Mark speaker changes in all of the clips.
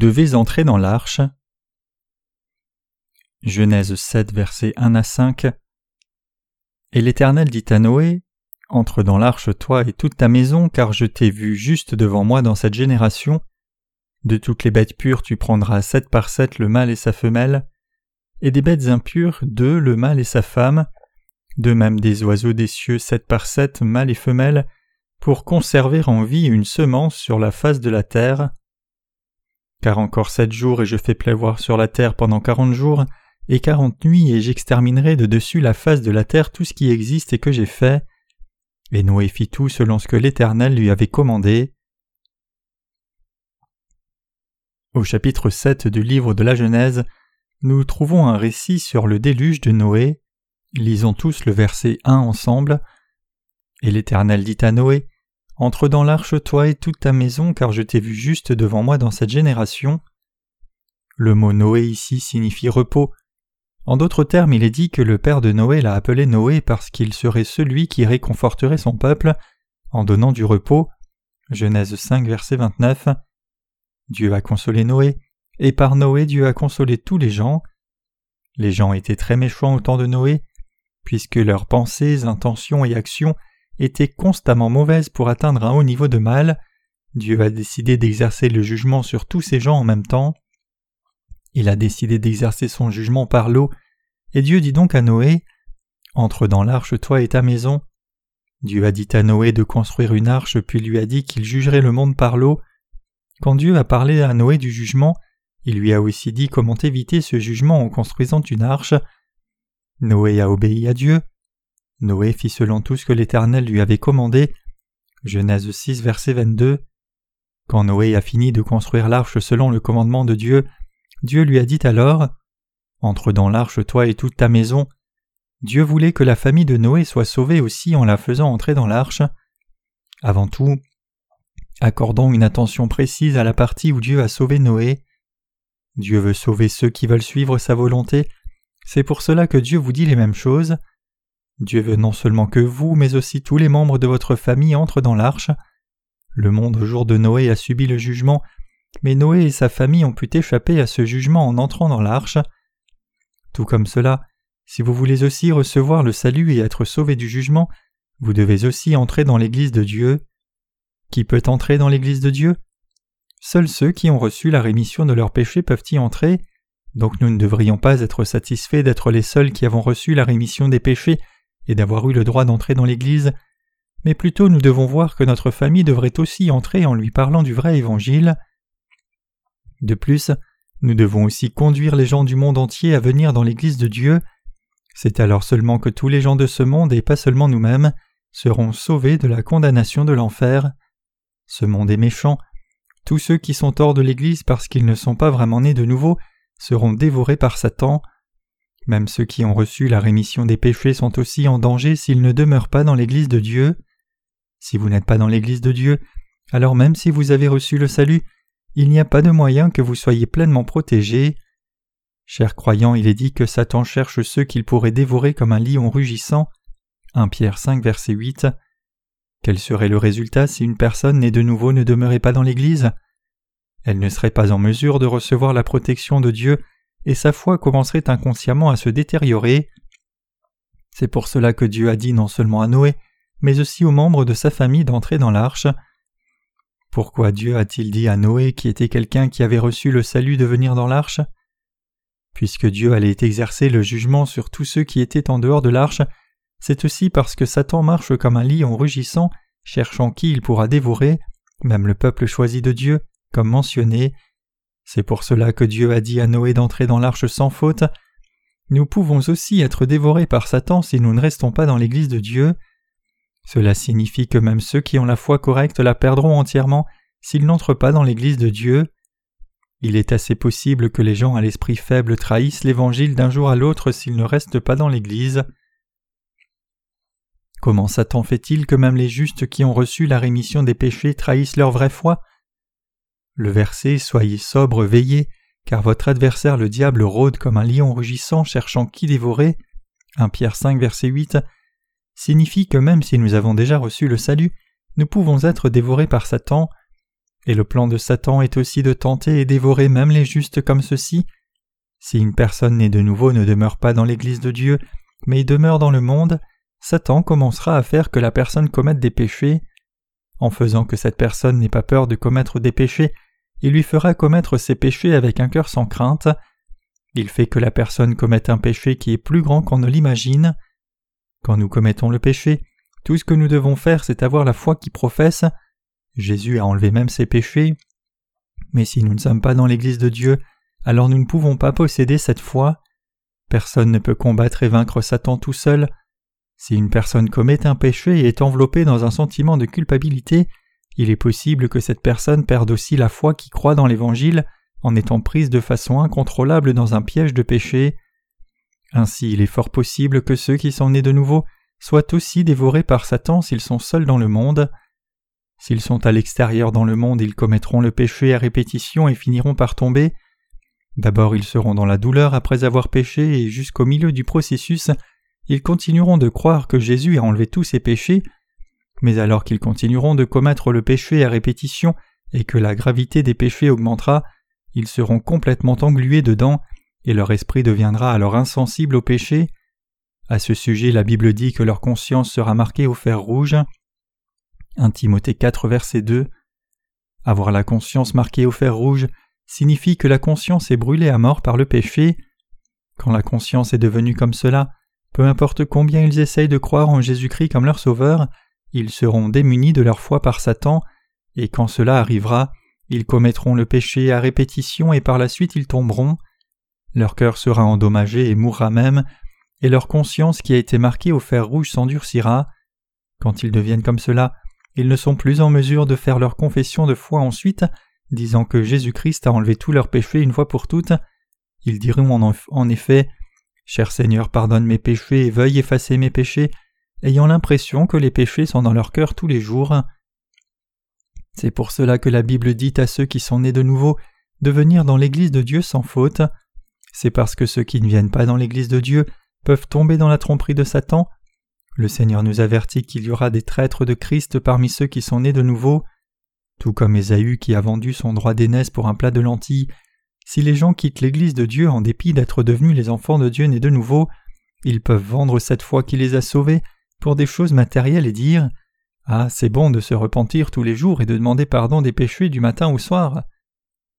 Speaker 1: Devez entrer dans l'arche. Genèse 7, versets 1 à 5. Et l'Éternel dit à Noé Entre dans l'arche, toi et toute ta maison, car je t'ai vu juste devant moi dans cette génération. De toutes les bêtes pures, tu prendras sept par sept le mâle et sa femelle, et des bêtes impures, deux le mâle et sa femme, de même des oiseaux des cieux sept par sept, mâle et femelle, pour conserver en vie une semence sur la face de la terre. Car encore sept jours et je fais pleuvoir sur la terre pendant quarante jours, et quarante nuits et j'exterminerai de dessus la face de la terre tout ce qui existe et que j'ai fait. Et Noé fit tout selon ce que l'Éternel lui avait commandé. Au chapitre 7 du livre de la Genèse, nous trouvons un récit sur le déluge de Noé. Lisons tous le verset 1 ensemble. Et l'Éternel dit à Noé entre dans l'arche toi et toute ta maison, car je t'ai vu juste devant moi dans cette génération. Le mot Noé ici signifie repos. En d'autres termes, il est dit que le père de Noé l'a appelé Noé parce qu'il serait celui qui réconforterait son peuple en donnant du repos. Genèse 5, verset 29. Dieu a consolé Noé, et par Noé Dieu a consolé tous les gens. Les gens étaient très méchants au temps de Noé, puisque leurs pensées, intentions et actions était constamment mauvaise pour atteindre un haut niveau de mal, Dieu a décidé d'exercer le jugement sur tous ces gens en même temps. Il a décidé d'exercer son jugement par l'eau, et Dieu dit donc à Noé Entre dans l'arche, toi et ta maison. Dieu a dit à Noé de construire une arche, puis lui a dit qu'il jugerait le monde par l'eau. Quand Dieu a parlé à Noé du jugement, il lui a aussi dit comment éviter ce jugement en construisant une arche. Noé a obéi à Dieu, Noé fit selon tout ce que l'Éternel lui avait commandé. Genèse 6, verset 22. Quand Noé a fini de construire l'arche selon le commandement de Dieu, Dieu lui a dit alors Entre dans l'arche toi et toute ta maison. Dieu voulait que la famille de Noé soit sauvée aussi en la faisant entrer dans l'arche. Avant tout, accordons une attention précise à la partie où Dieu a sauvé Noé. Dieu veut sauver ceux qui veulent suivre sa volonté. C'est pour cela que Dieu vous dit les mêmes choses. Dieu veut non seulement que vous, mais aussi tous les membres de votre famille entrent dans l'arche. Le monde au jour de Noé a subi le jugement, mais Noé et sa famille ont pu échapper à ce jugement en entrant dans l'arche. Tout comme cela, si vous voulez aussi recevoir le salut et être sauvé du jugement, vous devez aussi entrer dans l'Église de Dieu. Qui peut entrer dans l'Église de Dieu? Seuls ceux qui ont reçu la rémission de leurs péchés peuvent y entrer, donc nous ne devrions pas être satisfaits d'être les seuls qui avons reçu la rémission des péchés et d'avoir eu le droit d'entrer dans l'Église, mais plutôt nous devons voir que notre famille devrait aussi entrer en lui parlant du vrai Évangile. De plus, nous devons aussi conduire les gens du monde entier à venir dans l'Église de Dieu. C'est alors seulement que tous les gens de ce monde, et pas seulement nous-mêmes, seront sauvés de la condamnation de l'enfer. Ce monde est méchant. Tous ceux qui sont hors de l'Église parce qu'ils ne sont pas vraiment nés de nouveau seront dévorés par Satan. Même ceux qui ont reçu la rémission des péchés sont aussi en danger s'ils ne demeurent pas dans l'Église de Dieu. Si vous n'êtes pas dans l'Église de Dieu, alors même si vous avez reçu le salut, il n'y a pas de moyen que vous soyez pleinement protégés. Chers croyants, il est dit que Satan cherche ceux qu'il pourrait dévorer comme un lion rugissant. 1 Pierre 5 verset 8. Quel serait le résultat si une personne née de nouveau ne demeurait pas dans l'Église? Elle ne serait pas en mesure de recevoir la protection de Dieu et sa foi commencerait inconsciemment à se détériorer. C'est pour cela que Dieu a dit non seulement à Noé, mais aussi aux membres de sa famille d'entrer dans l'arche. Pourquoi Dieu a-t-il dit à Noé, qui était quelqu'un qui avait reçu le salut, de venir dans l'arche? Puisque Dieu allait exercer le jugement sur tous ceux qui étaient en dehors de l'arche, c'est aussi parce que Satan marche comme un lion rugissant, cherchant qui il pourra dévorer, même le peuple choisi de Dieu, comme mentionné, c'est pour cela que Dieu a dit à Noé d'entrer dans l'arche sans faute. Nous pouvons aussi être dévorés par Satan si nous ne restons pas dans l'Église de Dieu. Cela signifie que même ceux qui ont la foi correcte la perdront entièrement s'ils n'entrent pas dans l'Église de Dieu. Il est assez possible que les gens à l'esprit faible trahissent l'Évangile d'un jour à l'autre s'ils ne restent pas dans l'Église. Comment Satan fait-il que même les justes qui ont reçu la rémission des péchés trahissent leur vraie foi le verset Soyez sobre, veillez, car votre adversaire le diable rôde comme un lion rugissant cherchant qui dévorer. 1 Pierre 5 verset 8 signifie que même si nous avons déjà reçu le salut, nous pouvons être dévorés par Satan. Et le plan de Satan est aussi de tenter et dévorer même les justes comme ceux-ci. Si une personne née de nouveau ne demeure pas dans l'Église de Dieu, mais demeure dans le monde, Satan commencera à faire que la personne commette des péchés. En faisant que cette personne n'ait pas peur de commettre des péchés, il lui fera commettre ses péchés avec un cœur sans crainte. Il fait que la personne commette un péché qui est plus grand qu'on ne l'imagine. Quand nous commettons le péché, tout ce que nous devons faire, c'est avoir la foi qui professe. Jésus a enlevé même ses péchés. Mais si nous ne sommes pas dans l'Église de Dieu, alors nous ne pouvons pas posséder cette foi. Personne ne peut combattre et vaincre Satan tout seul. Si une personne commet un péché et est enveloppée dans un sentiment de culpabilité, il est possible que cette personne perde aussi la foi qui croit dans l'Évangile en étant prise de façon incontrôlable dans un piège de péché. Ainsi il est fort possible que ceux qui sont nés de nouveau soient aussi dévorés par Satan s'ils sont seuls dans le monde. S'ils sont à l'extérieur dans le monde, ils commettront le péché à répétition et finiront par tomber. D'abord ils seront dans la douleur après avoir péché et jusqu'au milieu du processus, ils continueront de croire que Jésus a enlevé tous ses péchés, mais alors qu'ils continueront de commettre le péché à répétition et que la gravité des péchés augmentera, ils seront complètement englués dedans, et leur esprit deviendra alors insensible au péché. À ce sujet, la Bible dit que leur conscience sera marquée au fer rouge. 1 Timothée 4, verset 2. Avoir la conscience marquée au fer rouge signifie que la conscience est brûlée à mort par le péché. Quand la conscience est devenue comme cela, peu importe combien ils essayent de croire en Jésus-Christ comme leur sauveur, ils seront démunis de leur foi par Satan, et quand cela arrivera, ils commettront le péché à répétition et par la suite ils tomberont. Leur cœur sera endommagé et mourra même, et leur conscience qui a été marquée au fer rouge s'endurcira. Quand ils deviennent comme cela, ils ne sont plus en mesure de faire leur confession de foi ensuite, disant que Jésus-Christ a enlevé tous leurs péchés une fois pour toutes, ils diront en, effet Cher Seigneur, pardonne mes péchés et veuille effacer mes péchés, ayant l'impression que les péchés sont dans leur cœur tous les jours. C'est pour cela que la Bible dit à ceux qui sont nés de nouveau de venir dans l'Église de Dieu sans faute. C'est parce que ceux qui ne viennent pas dans l'Église de Dieu peuvent tomber dans la tromperie de Satan. Le Seigneur nous avertit qu'il y aura des traîtres de Christ parmi ceux qui sont nés de nouveau. Tout comme Ésaü qui a vendu son droit d'aînesse pour un plat de lentilles, si les gens quittent l'Église de Dieu en dépit d'être devenus les enfants de Dieu nés de nouveau, ils peuvent vendre cette foi qui les a sauvés pour des choses matérielles et dire Ah, c'est bon de se repentir tous les jours et de demander pardon des péchés du matin au soir.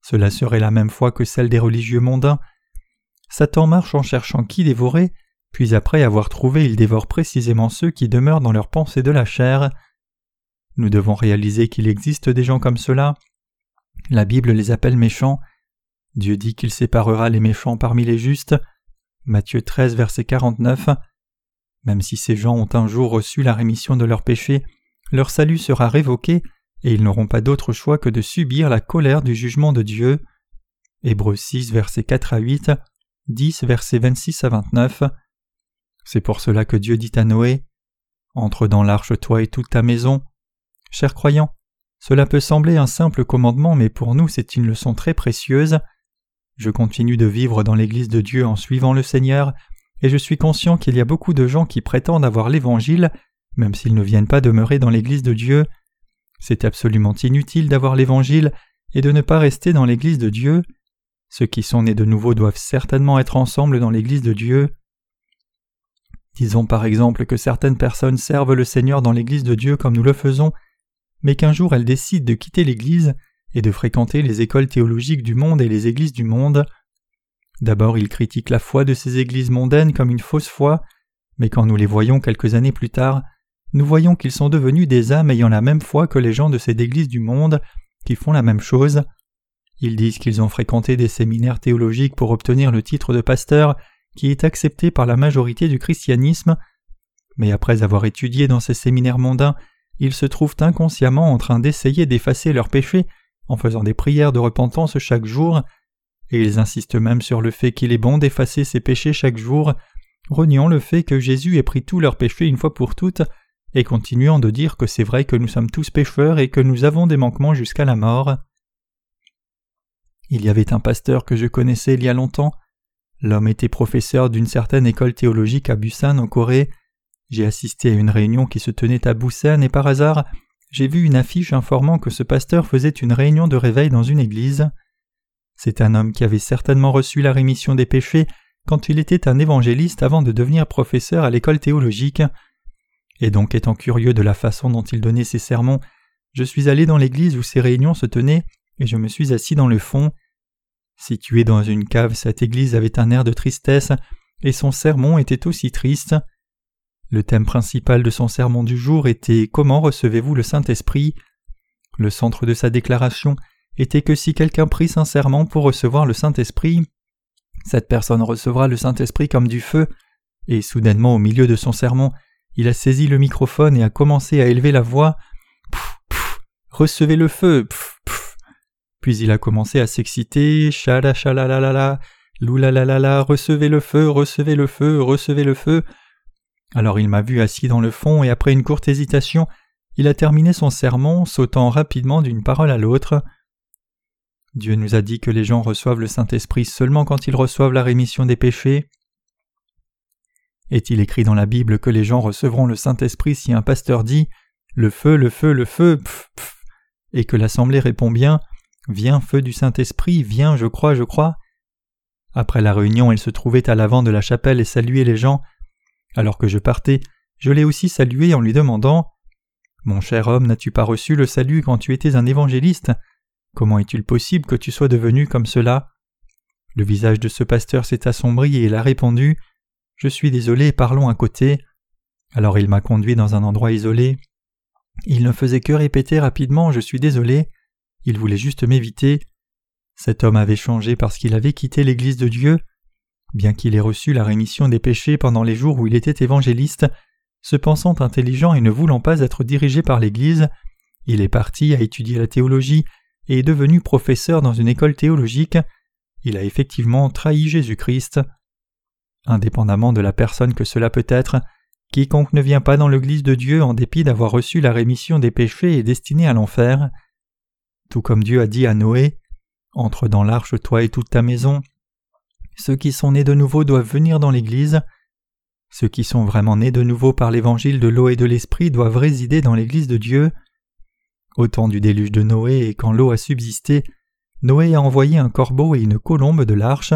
Speaker 1: Cela serait la même foi que celle des religieux mondains. Satan marche en cherchant qui dévorer, puis après avoir trouvé, il dévore précisément ceux qui demeurent dans leurs pensées de la chair. Nous devons réaliser qu'il existe des gens comme cela. La Bible les appelle méchants. Dieu dit qu'il séparera les méchants parmi les justes. Matthieu 13, verset 49. Même si ces gens ont un jour reçu la rémission de leurs péchés, leur salut sera révoqué et ils n'auront pas d'autre choix que de subir la colère du jugement de Dieu. Hébreux 6, versets 4 à 8, 10, versets 26 à 29. C'est pour cela que Dieu dit à Noé Entre dans l'arche toi et toute ta maison, Chers croyants, cela peut sembler un simple commandement, mais pour nous c'est une leçon très précieuse. Je continue de vivre dans l'Église de Dieu en suivant le Seigneur, et je suis conscient qu'il y a beaucoup de gens qui prétendent avoir l'Évangile, même s'ils ne viennent pas demeurer dans l'Église de Dieu. C'est absolument inutile d'avoir l'Évangile et de ne pas rester dans l'Église de Dieu. Ceux qui sont nés de nouveau doivent certainement être ensemble dans l'Église de Dieu. Disons par exemple que certaines personnes servent le Seigneur dans l'Église de Dieu comme nous le faisons, mais qu'un jour elles décident de quitter l'Église et de fréquenter les écoles théologiques du monde et les églises du monde. D'abord ils critiquent la foi de ces églises mondaines comme une fausse foi, mais quand nous les voyons quelques années plus tard, nous voyons qu'ils sont devenus des âmes ayant la même foi que les gens de ces églises du monde, qui font la même chose. Ils disent qu'ils ont fréquenté des séminaires théologiques pour obtenir le titre de pasteur qui est accepté par la majorité du christianisme, mais après avoir étudié dans ces séminaires mondains, ils se trouvent inconsciemment en train d'essayer d'effacer leurs péchés en faisant des prières de repentance chaque jour, et ils insistent même sur le fait qu'il est bon d'effacer ses péchés chaque jour, reniant le fait que Jésus ait pris tous leurs péchés une fois pour toutes, et continuant de dire que c'est vrai que nous sommes tous pécheurs et que nous avons des manquements jusqu'à la mort. Il y avait un pasteur que je connaissais il y a longtemps. L'homme était professeur d'une certaine école théologique à Busan en Corée, j'ai assisté à une réunion qui se tenait à Busan et par hasard, j'ai vu une affiche informant que ce pasteur faisait une réunion de réveil dans une église. C'est un homme qui avait certainement reçu la rémission des péchés quand il était un évangéliste avant de devenir professeur à l'école théologique. Et donc étant curieux de la façon dont il donnait ses sermons, je suis allé dans l'église où ces réunions se tenaient et je me suis assis dans le fond. Situé dans une cave, cette église avait un air de tristesse et son sermon était aussi triste. Le thème principal de son sermon du jour était Comment recevez-vous le Saint-Esprit? Le centre de sa déclaration était que si quelqu'un prie sincèrement pour recevoir le Saint-Esprit, cette personne recevra le Saint-Esprit comme du feu, et soudainement au milieu de son sermon, il a saisi le microphone et a commencé à élever la voix. recevez le feu. Puis il a commencé à s'exciter. Chala la la, recevez le feu, recevez le feu, recevez le feu. Alors il m'a vu assis dans le fond et après une courte hésitation, il a terminé son sermon, sautant rapidement d'une parole à l'autre. Dieu nous a dit que les gens reçoivent le Saint-Esprit seulement quand ils reçoivent la rémission des péchés. Est-il écrit dans la Bible que les gens recevront le Saint-Esprit si un pasteur dit Le feu, le feu, le feu, et que l'assemblée répond bien Viens, feu du Saint-Esprit, viens, je crois, je crois Après la réunion, il se trouvait à l'avant de la chapelle et saluait les gens. Alors que je partais, je l'ai aussi salué en lui demandant Mon cher homme, n'as-tu pas reçu le salut quand tu étais un évangéliste? Comment est-il possible que tu sois devenu comme cela? Le visage de ce pasteur s'est assombri et il a répondu Je suis désolé, parlons à côté. Alors il m'a conduit dans un endroit isolé. Il ne faisait que répéter rapidement Je suis désolé. Il voulait juste m'éviter. Cet homme avait changé parce qu'il avait quitté l'Église de Dieu. Bien qu'il ait reçu la rémission des péchés pendant les jours où il était évangéliste, se pensant intelligent et ne voulant pas être dirigé par l'Église, il est parti à étudier la théologie et devenu professeur dans une école théologique, il a effectivement trahi Jésus-Christ. Indépendamment de la personne que cela peut être, quiconque ne vient pas dans l'Église de Dieu en dépit d'avoir reçu la rémission des péchés est destiné à l'enfer. Tout comme Dieu a dit à Noé Entre dans l'arche toi et toute ta maison. Ceux qui sont nés de nouveau doivent venir dans l'Église. Ceux qui sont vraiment nés de nouveau par l'évangile de l'eau et de l'esprit doivent résider dans l'Église de Dieu. Au temps du déluge de Noé et quand l'eau a subsisté, Noé a envoyé un corbeau et une colombe de l'arche.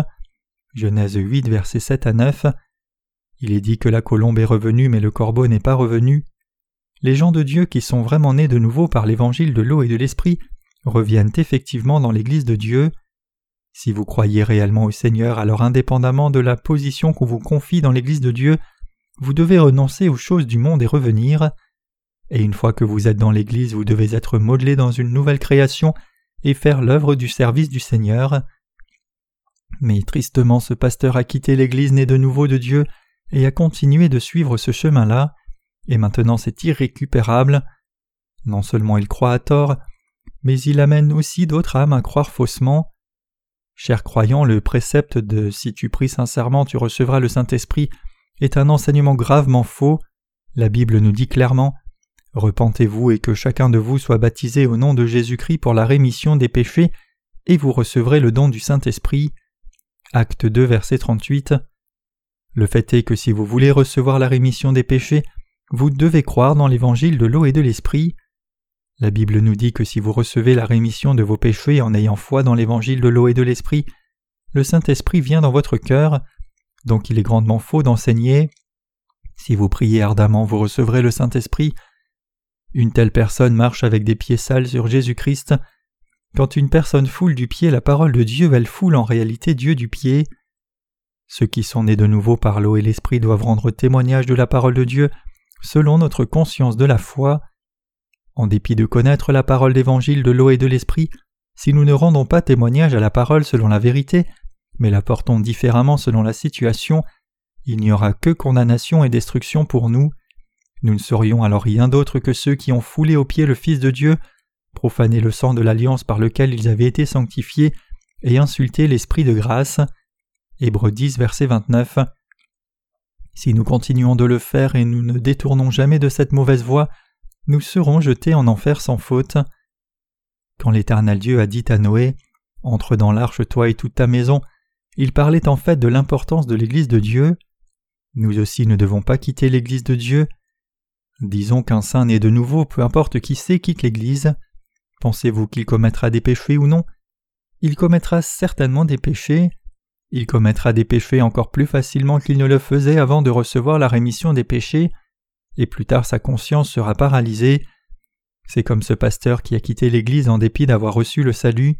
Speaker 1: Genèse 8, versets 7 à 9. Il est dit que la colombe est revenue mais le corbeau n'est pas revenu. Les gens de Dieu qui sont vraiment nés de nouveau par l'évangile de l'eau et de l'esprit reviennent effectivement dans l'Église de Dieu. Si vous croyez réellement au Seigneur, alors indépendamment de la position qu'on vous confie dans l'Église de Dieu, vous devez renoncer aux choses du monde et revenir. Et une fois que vous êtes dans l'Église, vous devez être modelé dans une nouvelle création et faire l'œuvre du service du Seigneur. Mais tristement ce pasteur a quitté l'Église née de nouveau de Dieu et a continué de suivre ce chemin-là, et maintenant c'est irrécupérable. Non seulement il croit à tort, mais il amène aussi d'autres âmes à croire faussement. Cher croyant, le précepte de si tu pries sincèrement tu recevras le Saint-Esprit est un enseignement gravement faux. La Bible nous dit clairement Repentez-vous et que chacun de vous soit baptisé au nom de Jésus-Christ pour la rémission des péchés, et vous recevrez le don du Saint-Esprit. Acte 2, verset 38. Le fait est que si vous voulez recevoir la rémission des péchés, vous devez croire dans l'évangile de l'eau et de l'esprit. La Bible nous dit que si vous recevez la rémission de vos péchés en ayant foi dans l'évangile de l'eau et de l'esprit, le Saint-Esprit vient dans votre cœur, donc il est grandement faux d'enseigner. Si vous priez ardemment, vous recevrez le Saint-Esprit, une telle personne marche avec des pieds sales sur Jésus-Christ. Quand une personne foule du pied la parole de Dieu, elle foule en réalité Dieu du pied. Ceux qui sont nés de nouveau par l'eau et l'esprit doivent rendre témoignage de la parole de Dieu selon notre conscience de la foi. En dépit de connaître la parole d'évangile de l'eau et de l'esprit, si nous ne rendons pas témoignage à la parole selon la vérité, mais la portons différemment selon la situation, il n'y aura que condamnation et destruction pour nous. Nous ne serions alors rien d'autre que ceux qui ont foulé aux pieds le Fils de Dieu, profané le sang de l'alliance par lequel ils avaient été sanctifiés, et insulté l'Esprit de grâce. Hébreux 10, verset 29. Si nous continuons de le faire et nous ne détournons jamais de cette mauvaise voie, nous serons jetés en enfer sans faute. Quand l'Éternel Dieu a dit à Noé Entre dans l'arche toi et toute ta maison, il parlait en fait de l'importance de l'Église de Dieu. Nous aussi ne devons pas quitter l'Église de Dieu. Disons qu'un saint né de nouveau, peu importe qui c'est, quitte l'Église. Pensez-vous qu'il commettra des péchés ou non? Il commettra certainement des péchés. Il commettra des péchés encore plus facilement qu'il ne le faisait avant de recevoir la rémission des péchés, et plus tard sa conscience sera paralysée. C'est comme ce pasteur qui a quitté l'Église en dépit d'avoir reçu le salut.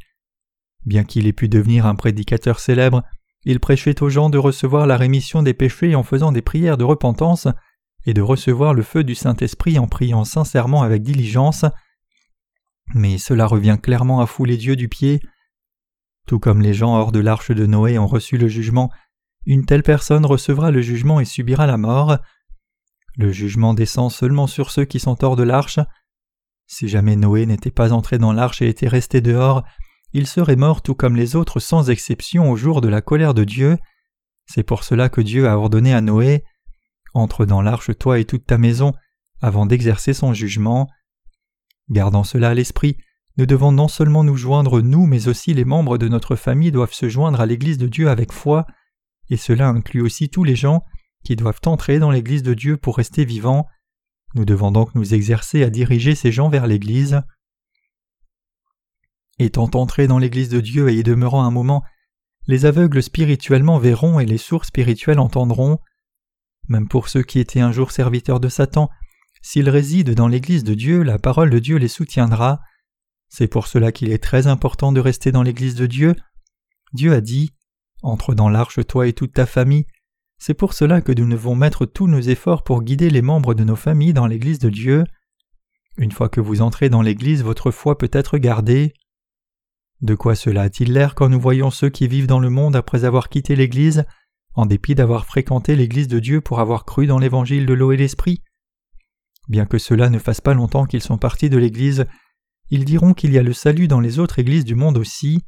Speaker 1: Bien qu'il ait pu devenir un prédicateur célèbre, il prêchait aux gens de recevoir la rémission des péchés en faisant des prières de repentance et de recevoir le feu du Saint-Esprit en priant sincèrement avec diligence. Mais cela revient clairement à fouler Dieu du pied. Tout comme les gens hors de l'arche de Noé ont reçu le jugement, une telle personne recevra le jugement et subira la mort. Le jugement descend seulement sur ceux qui sont hors de l'arche. Si jamais Noé n'était pas entré dans l'arche et était resté dehors, il serait mort tout comme les autres sans exception au jour de la colère de Dieu. C'est pour cela que Dieu a ordonné à Noé Entre dans l'arche toi et toute ta maison avant d'exercer son jugement. Gardant cela à l'esprit, nous devons non seulement nous joindre nous, mais aussi les membres de notre famille doivent se joindre à l'Église de Dieu avec foi, et cela inclut aussi tous les gens qui doivent entrer dans l'Église de Dieu pour rester vivants. Nous devons donc nous exercer à diriger ces gens vers l'Église. Étant entrés dans l'Église de Dieu et y demeurant un moment, les aveugles spirituellement verront et les sourds spirituels entendront. Même pour ceux qui étaient un jour serviteurs de Satan, s'ils résident dans l'Église de Dieu, la parole de Dieu les soutiendra. C'est pour cela qu'il est très important de rester dans l'Église de Dieu. Dieu a dit Entre dans l'arche toi et toute ta famille. C'est pour cela que nous devons mettre tous nos efforts pour guider les membres de nos familles dans l'Église de Dieu. Une fois que vous entrez dans l'Église, votre foi peut être gardée. De quoi cela a-t-il l'air quand nous voyons ceux qui vivent dans le monde après avoir quitté l'Église, en dépit d'avoir fréquenté l'Église de Dieu pour avoir cru dans l'Évangile de l'eau et l'Esprit Bien que cela ne fasse pas longtemps qu'ils sont partis de l'Église, ils diront qu'il y a le salut dans les autres églises du monde aussi.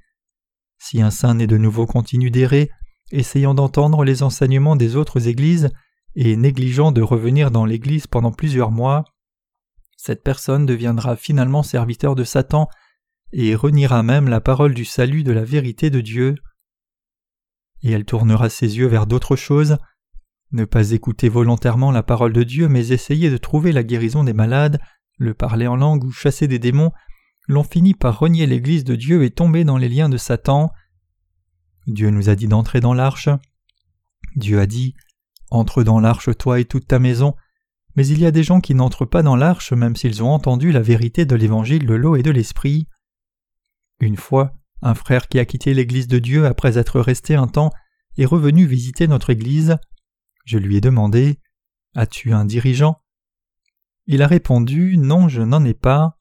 Speaker 1: Si un saint né de nouveau continue d'errer, essayant d'entendre les enseignements des autres églises, et négligeant de revenir dans l'Église pendant plusieurs mois, cette personne deviendra finalement serviteur de Satan et reniera même la parole du salut de la vérité de Dieu. Et elle tournera ses yeux vers d'autres choses, ne pas écouter volontairement la parole de Dieu, mais essayer de trouver la guérison des malades, le parler en langue ou chasser des démons, l'ont fini par renier l'Église de Dieu et tomber dans les liens de Satan. Dieu nous a dit d'entrer dans l'arche. Dieu a dit Entre dans l'arche toi et toute ta maison. Mais il y a des gens qui n'entrent pas dans l'arche même s'ils ont entendu la vérité de l'évangile de l'eau et de l'esprit. Une fois, un frère qui a quitté l'Église de Dieu après être resté un temps est revenu visiter notre Église. Je lui ai demandé As-tu un dirigeant? Il a répondu Non, je n'en ai pas.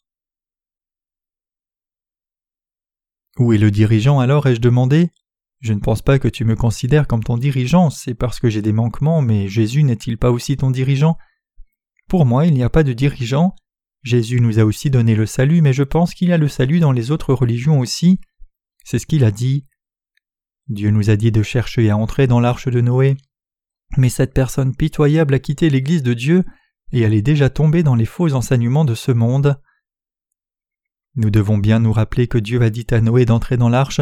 Speaker 1: Où est le dirigeant alors? ai-je demandé Je ne pense pas que tu me considères comme ton dirigeant, c'est parce que j'ai des manquements, mais Jésus n'est-il pas aussi ton dirigeant? Pour moi, il n'y a pas de dirigeant, Jésus nous a aussi donné le salut, mais je pense qu'il y a le salut dans les autres religions aussi. C'est ce qu'il a dit. Dieu nous a dit de chercher à entrer dans l'arche de Noé. Mais cette personne pitoyable a quitté l'Église de Dieu et elle est déjà tombée dans les faux enseignements de ce monde. Nous devons bien nous rappeler que Dieu a dit à Noé d'entrer dans l'arche.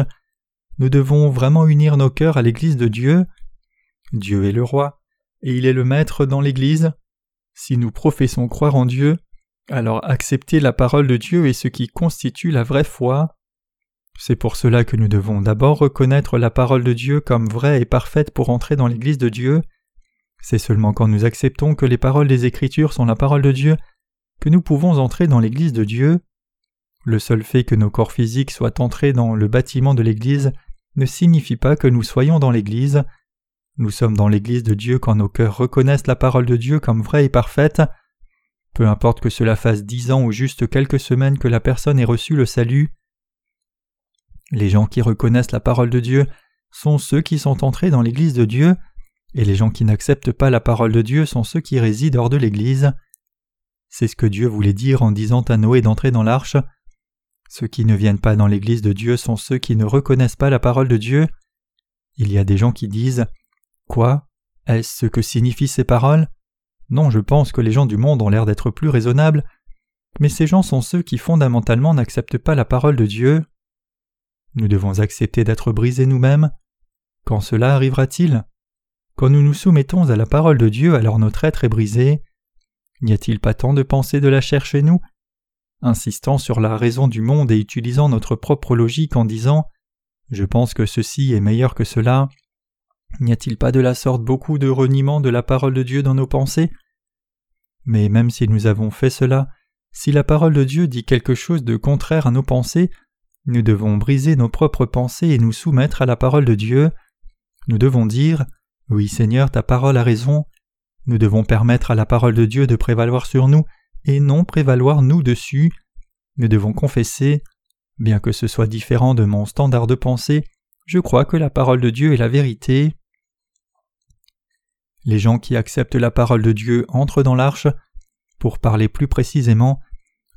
Speaker 1: Nous devons vraiment unir nos cœurs à l'Église de Dieu. Dieu est le roi, et il est le maître dans l'Église. Si nous professons croire en Dieu, alors accepter la parole de Dieu est ce qui constitue la vraie foi. C'est pour cela que nous devons d'abord reconnaître la parole de Dieu comme vraie et parfaite pour entrer dans l'Église de Dieu. C'est seulement quand nous acceptons que les paroles des Écritures sont la parole de Dieu que nous pouvons entrer dans l'Église de Dieu. Le seul fait que nos corps physiques soient entrés dans le bâtiment de l'Église ne signifie pas que nous soyons dans l'Église. Nous sommes dans l'Église de Dieu quand nos cœurs reconnaissent la parole de Dieu comme vraie et parfaite, peu importe que cela fasse dix ans ou juste quelques semaines que la personne ait reçu le salut. Les gens qui reconnaissent la parole de Dieu sont ceux qui sont entrés dans l'Église de Dieu, et les gens qui n'acceptent pas la parole de Dieu sont ceux qui résident hors de l'Église. C'est ce que Dieu voulait dire en disant à Noé d'entrer dans l'arche. Ceux qui ne viennent pas dans l'Église de Dieu sont ceux qui ne reconnaissent pas la parole de Dieu. Il y a des gens qui disent Quoi? Est-ce ce que signifient ces paroles? Non, je pense que les gens du monde ont l'air d'être plus raisonnables, mais ces gens sont ceux qui fondamentalement n'acceptent pas la parole de Dieu. Nous devons accepter d'être brisés nous-mêmes. Quand cela arrivera-t-il? Quand nous nous soumettons à la parole de Dieu, alors notre être est brisé. N'y a-t-il pas tant de pensées de la chair chez nous? Insistant sur la raison du monde et utilisant notre propre logique en disant Je pense que ceci est meilleur que cela, n'y a-t-il pas de la sorte beaucoup de reniement de la parole de Dieu dans nos pensées? Mais même si nous avons fait cela, si la parole de Dieu dit quelque chose de contraire à nos pensées, nous devons briser nos propres pensées et nous soumettre à la parole de Dieu. Nous devons dire Oui Seigneur, ta parole a raison. Nous devons permettre à la parole de Dieu de prévaloir sur nous et non prévaloir nous dessus. Nous devons confesser Bien que ce soit différent de mon standard de pensée, je crois que la parole de Dieu est la vérité. Les gens qui acceptent la parole de Dieu entrent dans l'arche. Pour parler plus précisément,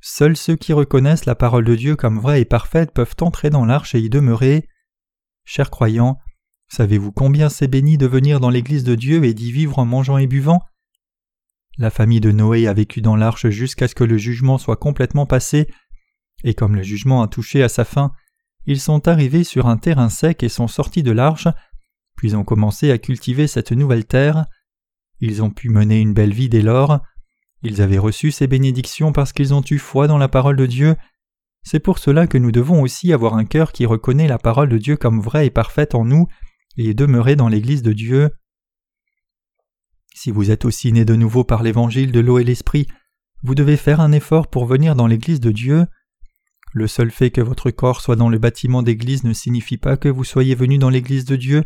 Speaker 1: seuls ceux qui reconnaissent la parole de Dieu comme vraie et parfaite peuvent entrer dans l'arche et y demeurer. Chers croyants, savez-vous combien c'est béni de venir dans l'Église de Dieu et d'y vivre en mangeant et buvant? La famille de Noé a vécu dans l'arche jusqu'à ce que le jugement soit complètement passé et comme le jugement a touché à sa fin, ils sont arrivés sur un terrain sec et sont sortis de l'arche, puis ont commencé à cultiver cette nouvelle terre. Ils ont pu mener une belle vie dès lors. Ils avaient reçu ces bénédictions parce qu'ils ont eu foi dans la parole de Dieu. C'est pour cela que nous devons aussi avoir un cœur qui reconnaît la parole de Dieu comme vraie et parfaite en nous et demeurer dans l'Église de Dieu. Si vous êtes aussi né de nouveau par l'évangile de l'eau et l'esprit, vous devez faire un effort pour venir dans l'Église de Dieu. Le seul fait que votre corps soit dans le bâtiment d'église ne signifie pas que vous soyez venu dans l'église de Dieu.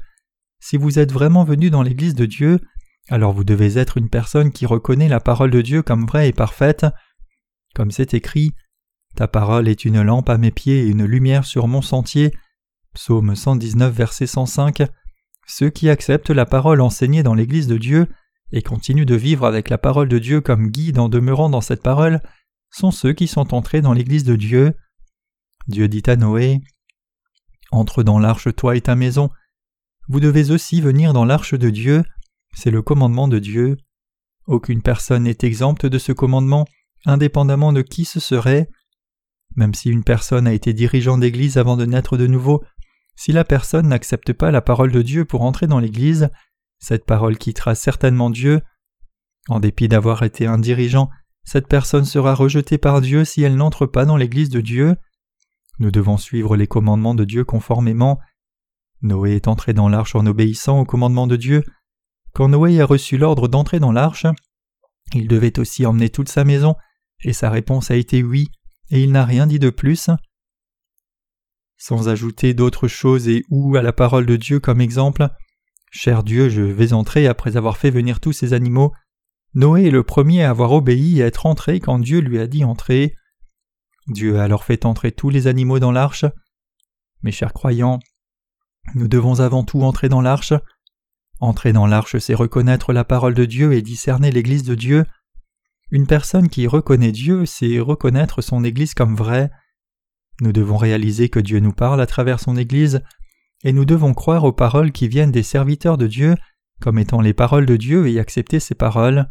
Speaker 1: Si vous êtes vraiment venu dans l'église de Dieu, alors vous devez être une personne qui reconnaît la parole de Dieu comme vraie et parfaite. Comme c'est écrit, Ta parole est une lampe à mes pieds et une lumière sur mon sentier. Psaume 119, verset 105. Ceux qui acceptent la parole enseignée dans l'Église de Dieu et continuent de vivre avec la parole de Dieu comme guide en demeurant dans cette parole sont ceux qui sont entrés dans l'Église de Dieu. Dieu dit à Noé Entre dans l'arche toi et ta maison. Vous devez aussi venir dans l'arche de Dieu, c'est le commandement de Dieu. Aucune personne n'est exempte de ce commandement, indépendamment de qui ce serait. Même si une personne a été dirigeant d'Église avant de naître de nouveau, si la personne n'accepte pas la parole de Dieu pour entrer dans l'Église, cette parole quittera certainement Dieu. En dépit d'avoir été un dirigeant, cette personne sera rejetée par Dieu si elle n'entre pas dans l'Église de Dieu. Nous devons suivre les commandements de Dieu conformément. Noé est entré dans l'arche en obéissant aux commandements de Dieu. Quand Noé a reçu l'ordre d'entrer dans l'arche, il devait aussi emmener toute sa maison, et sa réponse a été oui, et il n'a rien dit de plus. Sans ajouter d'autres choses et ou à la parole de Dieu comme exemple, Cher Dieu, je vais entrer après avoir fait venir tous ces animaux. Noé est le premier à avoir obéi et à être entré quand Dieu lui a dit entrer. Dieu a alors fait entrer tous les animaux dans l'arche. Mes chers croyants, nous devons avant tout entrer dans l'arche. Entrer dans l'arche, c'est reconnaître la parole de Dieu et discerner l'Église de Dieu. Une personne qui reconnaît Dieu, c'est reconnaître son Église comme vraie. Nous devons réaliser que Dieu nous parle à travers son Église, et nous devons croire aux paroles qui viennent des serviteurs de Dieu comme étant les paroles de Dieu et accepter ces paroles.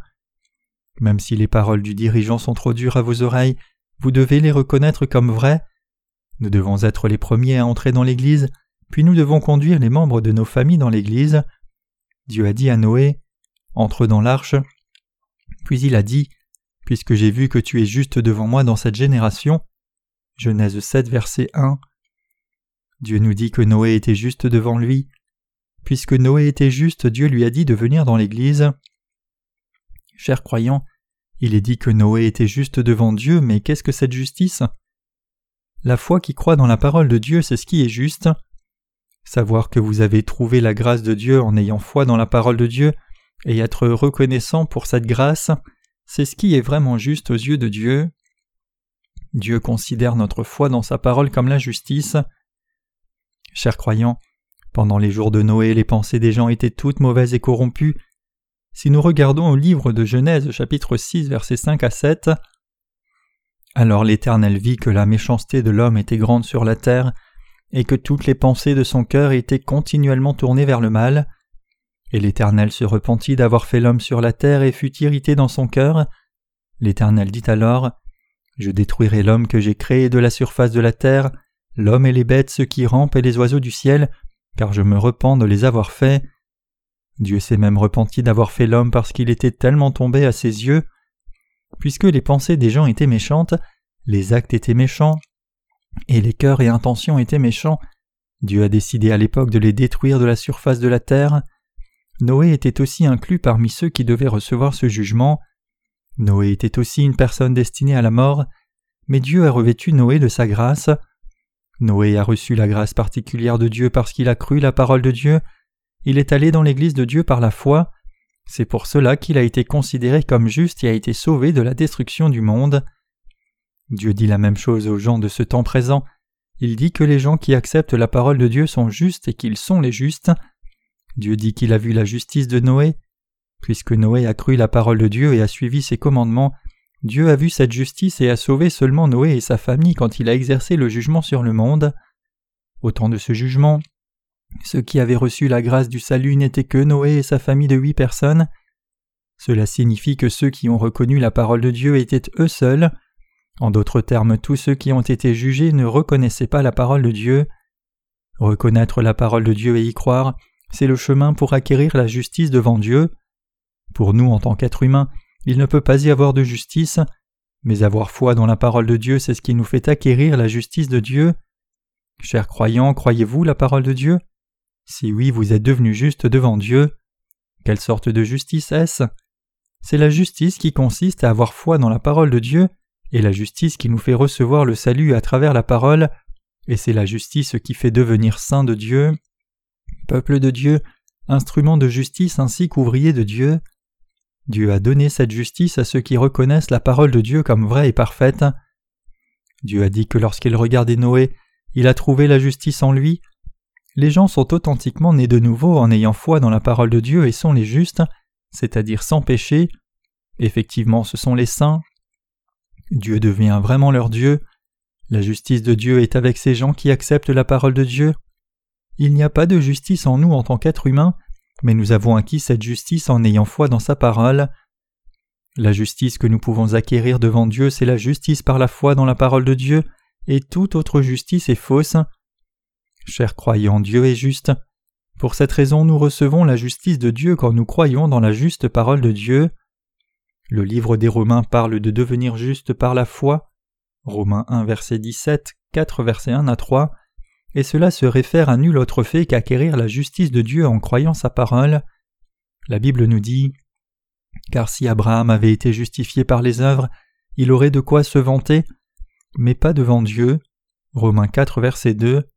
Speaker 1: Même si les paroles du dirigeant sont trop dures à vos oreilles, vous devez les reconnaître comme vraies. Nous devons être les premiers à entrer dans l'Église, puis nous devons conduire les membres de nos familles dans l'Église. Dieu a dit à Noé Entre dans l'arche. Puis il a dit Puisque j'ai vu que tu es juste devant moi dans cette génération. Genèse 7, verset 1. Dieu nous dit que Noé était juste devant lui. Puisque Noé était juste, Dieu lui a dit de venir dans l'Église. Chers croyants, il est dit que Noé était juste devant Dieu, mais qu'est-ce que cette justice? La foi qui croit dans la parole de Dieu, c'est ce qui est juste. Savoir que vous avez trouvé la grâce de Dieu en ayant foi dans la parole de Dieu et être reconnaissant pour cette grâce, c'est ce qui est vraiment juste aux yeux de Dieu. Dieu considère notre foi dans sa parole comme la justice. Chers croyants, pendant les jours de Noé, les pensées des gens étaient toutes mauvaises et corrompues, si nous regardons au livre de Genèse chapitre 6 versets 5 à 7, alors l'Éternel vit que la méchanceté de l'homme était grande sur la terre, et que toutes les pensées de son cœur étaient continuellement tournées vers le mal. Et l'Éternel se repentit d'avoir fait l'homme sur la terre et fut irrité dans son cœur. L'Éternel dit alors Je détruirai l'homme que j'ai créé de la surface de la terre, l'homme et les bêtes, ceux qui rampent et les oiseaux du ciel, car je me repens de les avoir faits. Dieu s'est même repenti d'avoir fait l'homme parce qu'il était tellement tombé à ses yeux. puisque les pensées des gens étaient méchantes, les actes étaient méchants, et les cœurs et intentions étaient méchants, Dieu a décidé à l'époque de les détruire de la surface de la terre. Noé était aussi inclus parmi ceux qui devaient recevoir ce jugement. Noé était aussi une personne destinée à la mort, mais Dieu a revêtu Noé de sa grâce. Noé a reçu la grâce particulière de Dieu parce qu'il a cru la parole de Dieu, il est allé dans l'Église de Dieu par la foi, c'est pour cela qu'il a été considéré comme juste et a été sauvé de la destruction du monde. Dieu dit la même chose aux gens de ce temps présent, il dit que les gens qui acceptent la parole de Dieu sont justes et qu'ils sont les justes. Dieu dit qu'il a vu la justice de Noé. Puisque Noé a cru la parole de Dieu et a suivi ses commandements, Dieu a vu cette justice et a sauvé seulement Noé et sa famille quand il a exercé le jugement sur le monde. Au temps de ce jugement, ceux qui avaient reçu la grâce du salut n'étaient que Noé et sa famille de huit personnes. Cela signifie que ceux qui ont reconnu la parole de Dieu étaient eux seuls. En d'autres termes, tous ceux qui ont été jugés ne reconnaissaient pas la parole de Dieu. Reconnaître la parole de Dieu et y croire, c'est le chemin pour acquérir la justice devant Dieu. Pour nous, en tant qu'êtres humains, il ne peut pas y avoir de justice, mais avoir foi dans la parole de Dieu, c'est ce qui nous fait acquérir la justice de Dieu. Chers croyants, croyez-vous la parole de Dieu? Si oui, vous êtes devenus justes devant Dieu. Quelle sorte de justice est-ce? C'est la justice qui consiste à avoir foi dans la parole de Dieu et la justice qui nous fait recevoir le salut à travers la parole, et c'est la justice qui fait devenir saint de Dieu, peuple de Dieu, instrument de justice ainsi qu'ouvrier de Dieu. Dieu a donné cette justice à ceux qui reconnaissent la parole de Dieu comme vraie et parfaite. Dieu a dit que lorsqu'il regardait Noé, il a trouvé la justice en lui. Les gens sont authentiquement nés de nouveau en ayant foi dans la parole de Dieu et sont les justes, c'est-à-dire sans péché. Effectivement, ce sont les saints, Dieu devient vraiment leur Dieu. La justice de Dieu est avec ces gens qui acceptent la parole de Dieu. Il n'y a pas de justice en nous en tant qu'êtres humains, mais nous avons acquis cette justice en ayant foi dans sa parole. La justice que nous pouvons acquérir devant Dieu, c'est la justice par la foi dans la parole de Dieu, et toute autre justice est fausse. Chers croyants, Dieu est juste. Pour cette raison, nous recevons la justice de Dieu quand nous croyons dans la juste parole de Dieu. Le livre des Romains parle de devenir juste par la foi. Romains 1 verset 17, 4 verset 1 à 3, et cela se réfère à nul autre fait qu'acquérir la justice de Dieu en croyant sa parole. La Bible nous dit Car si Abraham avait été justifié par les œuvres, il aurait de quoi se vanter, mais pas devant Dieu. Romains 4 verset 2.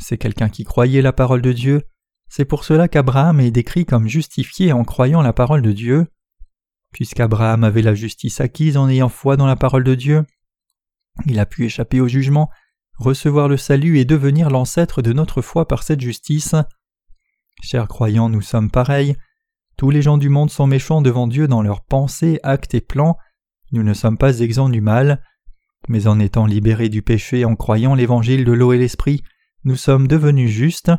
Speaker 1: C'est quelqu'un qui croyait la parole de Dieu. C'est pour cela qu'Abraham est décrit comme justifié en croyant la parole de Dieu. Puisqu'Abraham avait la justice acquise en ayant foi dans la parole de Dieu, il a pu échapper au jugement, recevoir le salut et devenir l'ancêtre de notre foi par cette justice. Chers croyants, nous sommes pareils. Tous les gens du monde sont méchants devant Dieu dans leurs pensées, actes et plans. Nous ne sommes pas exempts du mal. Mais en étant libérés du péché en croyant l'évangile de l'eau et l'esprit, nous sommes devenus justes.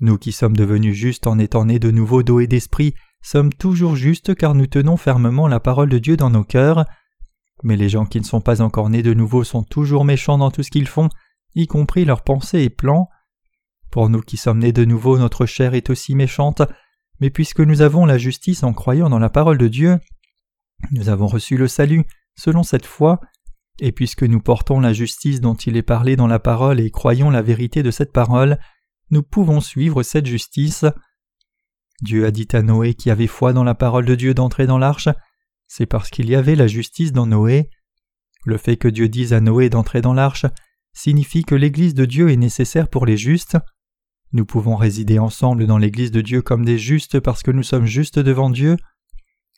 Speaker 1: Nous qui sommes devenus justes en étant nés de nouveau d'eau et d'esprit, sommes toujours justes car nous tenons fermement la parole de Dieu dans nos cœurs. Mais les gens qui ne sont pas encore nés de nouveau sont toujours méchants dans tout ce qu'ils font, y compris leurs pensées et plans. Pour nous qui sommes nés de nouveau, notre chair est aussi méchante, mais puisque nous avons la justice en croyant dans la parole de Dieu, nous avons reçu le salut selon cette foi, et puisque nous portons la justice dont il est parlé dans la parole et croyons la vérité de cette parole, nous pouvons suivre cette justice. Dieu a dit à Noé qui avait foi dans la parole de Dieu d'entrer dans l'arche, c'est parce qu'il y avait la justice dans Noé. Le fait que Dieu dise à Noé d'entrer dans l'arche signifie que l'Église de Dieu est nécessaire pour les justes. Nous pouvons résider ensemble dans l'Église de Dieu comme des justes parce que nous sommes justes devant Dieu.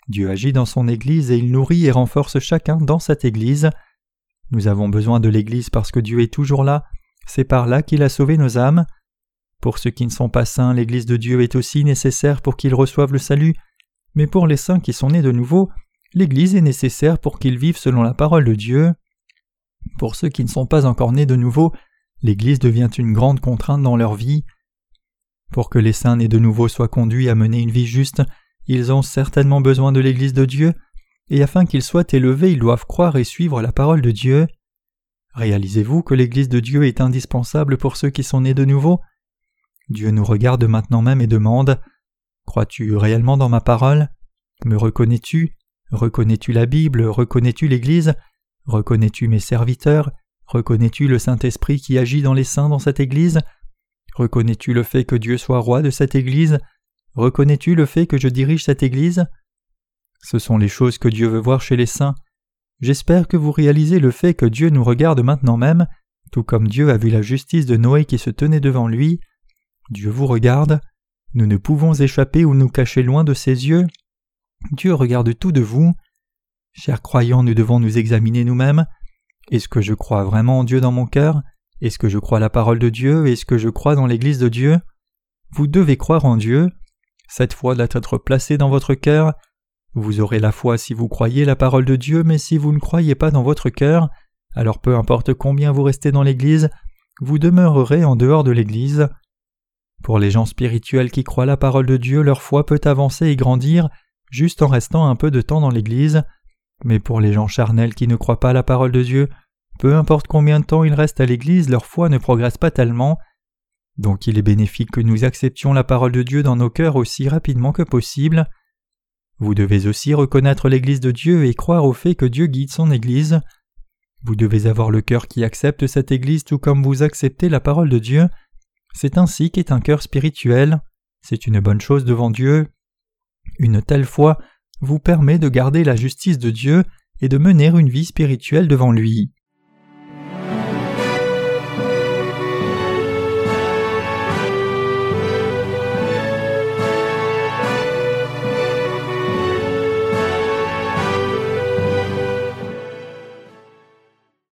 Speaker 1: Dieu agit dans son Église et il nourrit et renforce chacun dans cette Église. Nous avons besoin de l'Église parce que Dieu est toujours là, c'est par là qu'il a sauvé nos âmes. Pour ceux qui ne sont pas saints, l'Église de Dieu est aussi nécessaire pour qu'ils reçoivent le salut, mais pour les saints qui sont nés de nouveau, l'Église est nécessaire pour qu'ils vivent selon la parole de Dieu. Pour ceux qui ne sont pas encore nés de nouveau, l'Église devient une grande contrainte dans leur vie. Pour que les saints nés de nouveau soient conduits à mener une vie juste, ils ont certainement besoin de l'Église de Dieu, et afin qu'ils soient élevés, ils doivent croire et suivre la parole de Dieu. Réalisez-vous que l'Église de Dieu est indispensable pour ceux qui sont nés de nouveau? Dieu nous regarde maintenant même et demande Crois-tu réellement dans ma parole? Me reconnais-tu? Reconnais-tu la Bible? Reconnais-tu l'Église? Reconnais-tu mes serviteurs? Reconnais-tu le Saint-Esprit qui agit dans les saints dans cette Église? Reconnais-tu le fait que Dieu soit roi de cette Église? Reconnais-tu le fait que je dirige cette Église? Ce sont les choses que Dieu veut voir chez les saints. J'espère que vous réalisez le fait que Dieu nous regarde maintenant même, tout comme Dieu a vu la justice de Noé qui se tenait devant lui. Dieu vous regarde. Nous ne pouvons échapper ou nous cacher loin de ses yeux. Dieu regarde tout de vous. Chers croyants, nous devons nous examiner nous-mêmes. Est-ce que je crois vraiment en Dieu dans mon cœur? Est-ce que je crois la parole de Dieu? Est-ce que je crois dans l'Église de Dieu? Vous devez croire en Dieu. Cette foi doit être placée dans votre cœur. Vous aurez la foi si vous croyez la parole de Dieu, mais si vous ne croyez pas dans votre cœur, alors peu importe combien vous restez dans l'Église, vous demeurerez en dehors de l'Église. Pour les gens spirituels qui croient la parole de Dieu, leur foi peut avancer et grandir juste en restant un peu de temps dans l'Église. Mais pour les gens charnels qui ne croient pas la parole de Dieu, peu importe combien de temps ils restent à l'Église, leur foi ne progresse pas tellement. Donc il est bénéfique que nous acceptions la parole de Dieu dans nos cœurs aussi rapidement que possible. Vous devez aussi reconnaître l'Église de Dieu et croire au fait que Dieu guide son Église. Vous devez avoir le cœur qui accepte cette Église tout comme vous acceptez la parole de Dieu. C'est ainsi qu'est un cœur spirituel. C'est une bonne chose devant Dieu. Une telle foi vous permet de garder la justice de Dieu et de mener une vie spirituelle devant lui.